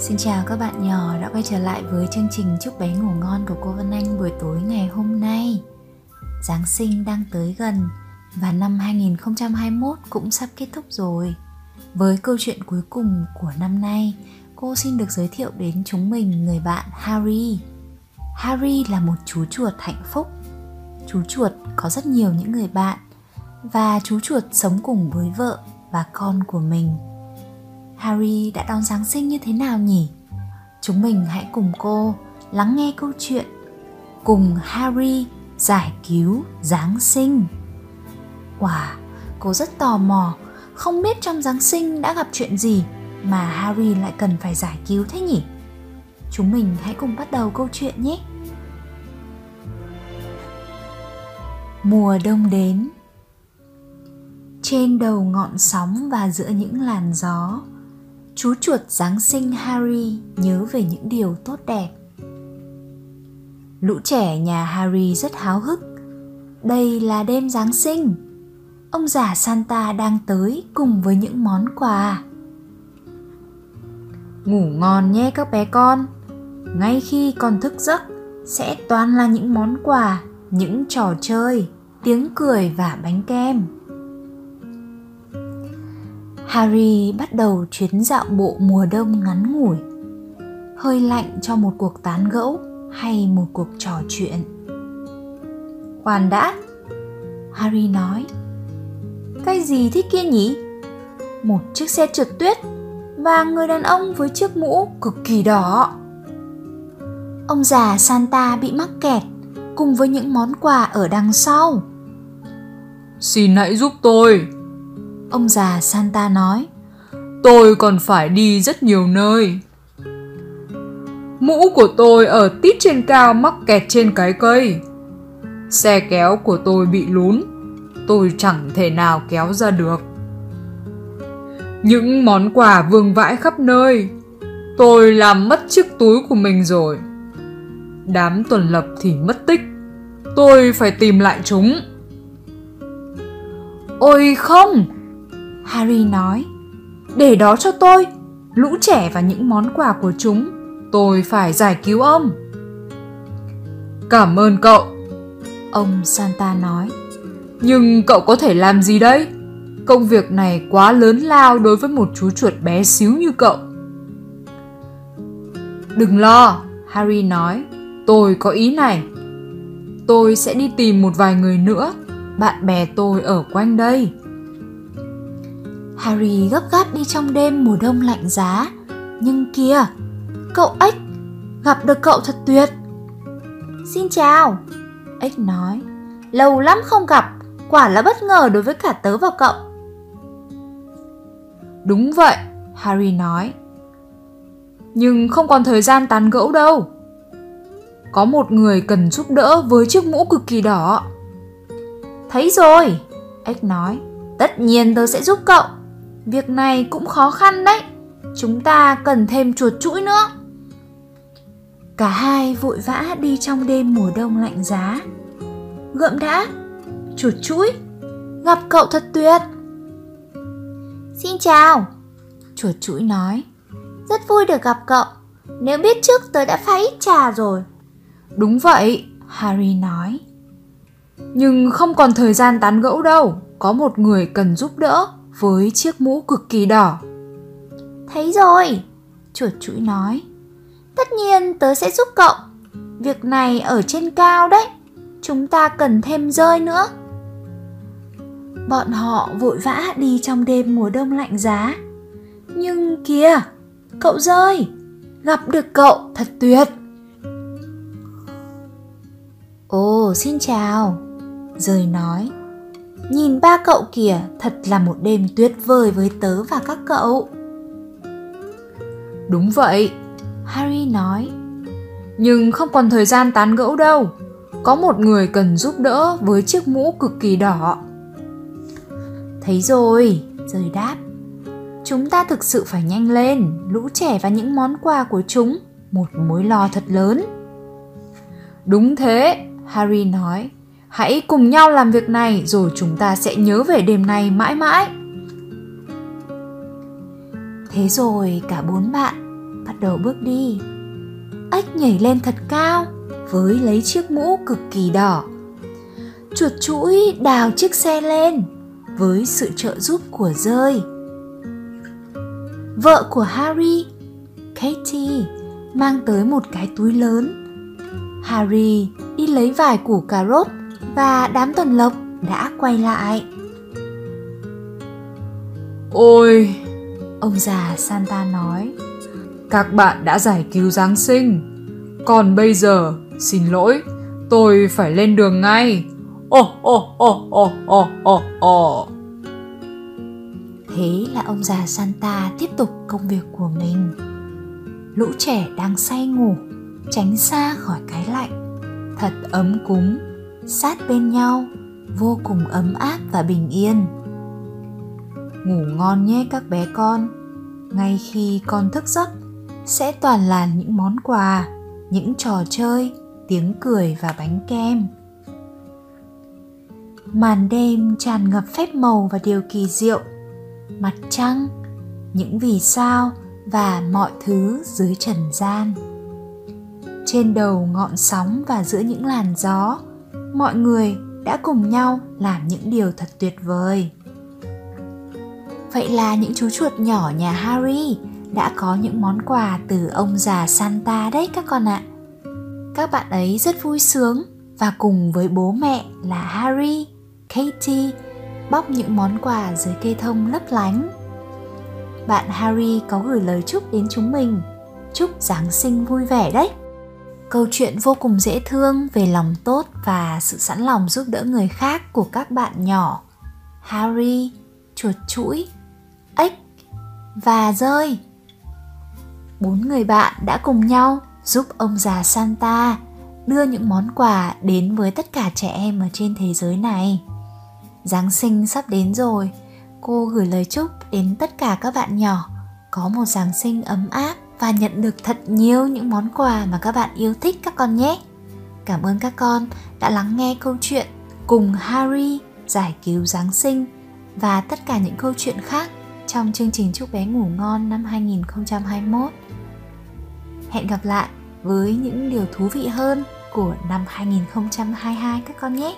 Xin chào các bạn nhỏ đã quay trở lại với chương trình Chúc bé ngủ ngon của cô Vân Anh buổi tối ngày hôm nay. Giáng sinh đang tới gần và năm 2021 cũng sắp kết thúc rồi. Với câu chuyện cuối cùng của năm nay, cô xin được giới thiệu đến chúng mình người bạn Harry. Harry là một chú chuột hạnh phúc. Chú chuột có rất nhiều những người bạn và chú chuột sống cùng với vợ và con của mình Harry đã đón Giáng sinh như thế nào nhỉ? Chúng mình hãy cùng cô lắng nghe câu chuyện cùng Harry giải cứu Giáng sinh. Wow, cô rất tò mò, không biết trong Giáng sinh đã gặp chuyện gì mà Harry lại cần phải giải cứu thế nhỉ? Chúng mình hãy cùng bắt đầu câu chuyện nhé. Mùa đông đến Trên đầu ngọn sóng và giữa những làn gió chú chuột Giáng sinh Harry nhớ về những điều tốt đẹp. Lũ trẻ nhà Harry rất háo hức. Đây là đêm Giáng sinh. Ông già Santa đang tới cùng với những món quà. Ngủ ngon nhé các bé con. Ngay khi con thức giấc sẽ toàn là những món quà, những trò chơi, tiếng cười và bánh kem. Harry bắt đầu chuyến dạo bộ mùa đông ngắn ngủi. Hơi lạnh cho một cuộc tán gẫu hay một cuộc trò chuyện. Khoan đã, harry nói. Cái gì thế kia nhỉ? Một chiếc xe trượt tuyết và người đàn ông với chiếc mũ cực kỳ đỏ. Ông già santa bị mắc kẹt cùng với những món quà ở đằng sau. Xin hãy giúp tôi. Ông già Santa nói Tôi còn phải đi rất nhiều nơi. Mũ của tôi ở tít trên cao mắc kẹt trên cái cây. Xe kéo của tôi bị lún. Tôi chẳng thể nào kéo ra được. Những món quà vương vãi khắp nơi. Tôi làm mất chiếc túi của mình rồi. Đám tuần lập thì mất tích. Tôi phải tìm lại chúng. Ôi không Harry nói Để đó cho tôi Lũ trẻ và những món quà của chúng Tôi phải giải cứu ông. Cảm ơn cậu Ông Santa nói Nhưng cậu có thể làm gì đây? Công việc này quá lớn lao đối với một chú chuột bé xíu như cậu. Đừng lo, Harry nói Tôi có ý này. Tôi sẽ đi tìm một vài người nữa Bạn bè tôi ở quanh đây. Harry gấp gáp đi trong đêm mùa đông lạnh giá. Nhưng kìa, cậu ếch, gặp được cậu thật tuyệt. Xin chào, ếch nói. Lâu lắm không gặp, quả là bất ngờ đối với cả tớ và cậu. Đúng vậy, Harry nói. Nhưng không còn thời gian tán gẫu đâu. Có một người cần giúp đỡ với chiếc mũ cực kỳ đỏ. Thấy rồi, ếch nói. Tất nhiên tớ sẽ giúp cậu. Việc này cũng khó khăn đấy. Chúng ta cần thêm chuột chuỗi nữa. Cả hai vội vã đi trong đêm mùa đông lạnh giá. Gượm đã, chuột chuỗi, gặp cậu thật tuyệt. Xin chào, chuột chuỗi nói. Rất vui được gặp cậu. Nếu biết trước tớ đã pha ít trà rồi. Đúng vậy, Harry nói. Nhưng không còn thời gian tán gẫu đâu, có một người cần giúp đỡ với chiếc mũ cực kỳ đỏ. Thấy rồi, chuột chuỗi nói. Tất nhiên tớ sẽ giúp cậu. Việc này ở trên cao đấy. Chúng ta cần thêm rơi nữa. Bọn họ vội vã đi trong đêm mùa đông lạnh giá. Nhưng kìa, cậu rơi, gặp được cậu thật tuyệt. Ồ, xin chào, rơi nói Nhìn ba cậu kìa, thật là một đêm tuyệt vời với tớ và các cậu. Đúng vậy, Harry nói. Nhưng không còn thời gian tán gẫu đâu. Có một người cần giúp đỡ với chiếc mũ cực kỳ đỏ. Thấy rồi, rời đáp. Chúng ta thực sự phải nhanh lên, lũ trẻ và những món quà của chúng, một mối lo thật lớn. Đúng thế, Harry nói Hãy cùng nhau làm việc này rồi chúng ta sẽ nhớ về đêm nay mãi mãi. Thế rồi cả bốn bạn bắt đầu bước đi. Ếch nhảy lên thật cao với lấy chiếc mũ cực kỳ đỏ. Chuột chuỗi đào chiếc xe lên với sự trợ giúp của rơi. Vợ của Harry, Katie, mang tới một cái túi lớn. Harry đi lấy vài củ cà rốt và đám tuần lộc đã quay lại. Ôi, Ông già Santa nói, các bạn đã giải cứu Giáng sinh. Còn bây giờ, xin lỗi, tôi phải lên đường ngay. Ồ, ồ, ồ, ồ, ồ, ồ, ồ. Thế là ông già Santa tiếp tục công việc của mình. Lũ trẻ đang say ngủ, tránh xa khỏi cái lạnh. Thật ấm cúng, sát bên nhau, vô cùng ấm áp và bình yên. Ngủ ngon nhé các bé con. Ngay khi con thức giấc, sẽ toàn là những món quà, những trò chơi, tiếng cười và bánh kem. Màn đêm tràn ngập phép màu và điều kỳ diệu mặt trăng những vì sao và mọi thứ dưới trần gian trên đầu ngọn sóng và giữa những làn gió mọi người đã cùng nhau làm những điều thật tuyệt vời vậy là những chú chuột nhỏ nhà harry đã có những món quà từ ông già santa đấy các con ạ các bạn ấy rất vui sướng và cùng với bố mẹ là harry katie bóc những món quà dưới cây thông lấp lánh. Bạn Harry có gửi lời chúc đến chúng mình, chúc Giáng sinh vui vẻ đấy. Câu chuyện vô cùng dễ thương về lòng tốt và sự sẵn lòng giúp đỡ người khác của các bạn nhỏ. Harry, chuột chuỗi, ếch và rơi. Bốn người bạn đã cùng nhau giúp ông già Santa đưa những món quà đến với tất cả trẻ em ở trên thế giới này. Giáng sinh sắp đến rồi, cô gửi lời chúc đến tất cả các bạn nhỏ có một Giáng sinh ấm áp và nhận được thật nhiều những món quà mà các bạn yêu thích các con nhé. Cảm ơn các con đã lắng nghe câu chuyện cùng Harry giải cứu Giáng sinh và tất cả những câu chuyện khác trong chương trình Chúc bé ngủ ngon năm 2021. Hẹn gặp lại với những điều thú vị hơn của năm 2022 các con nhé.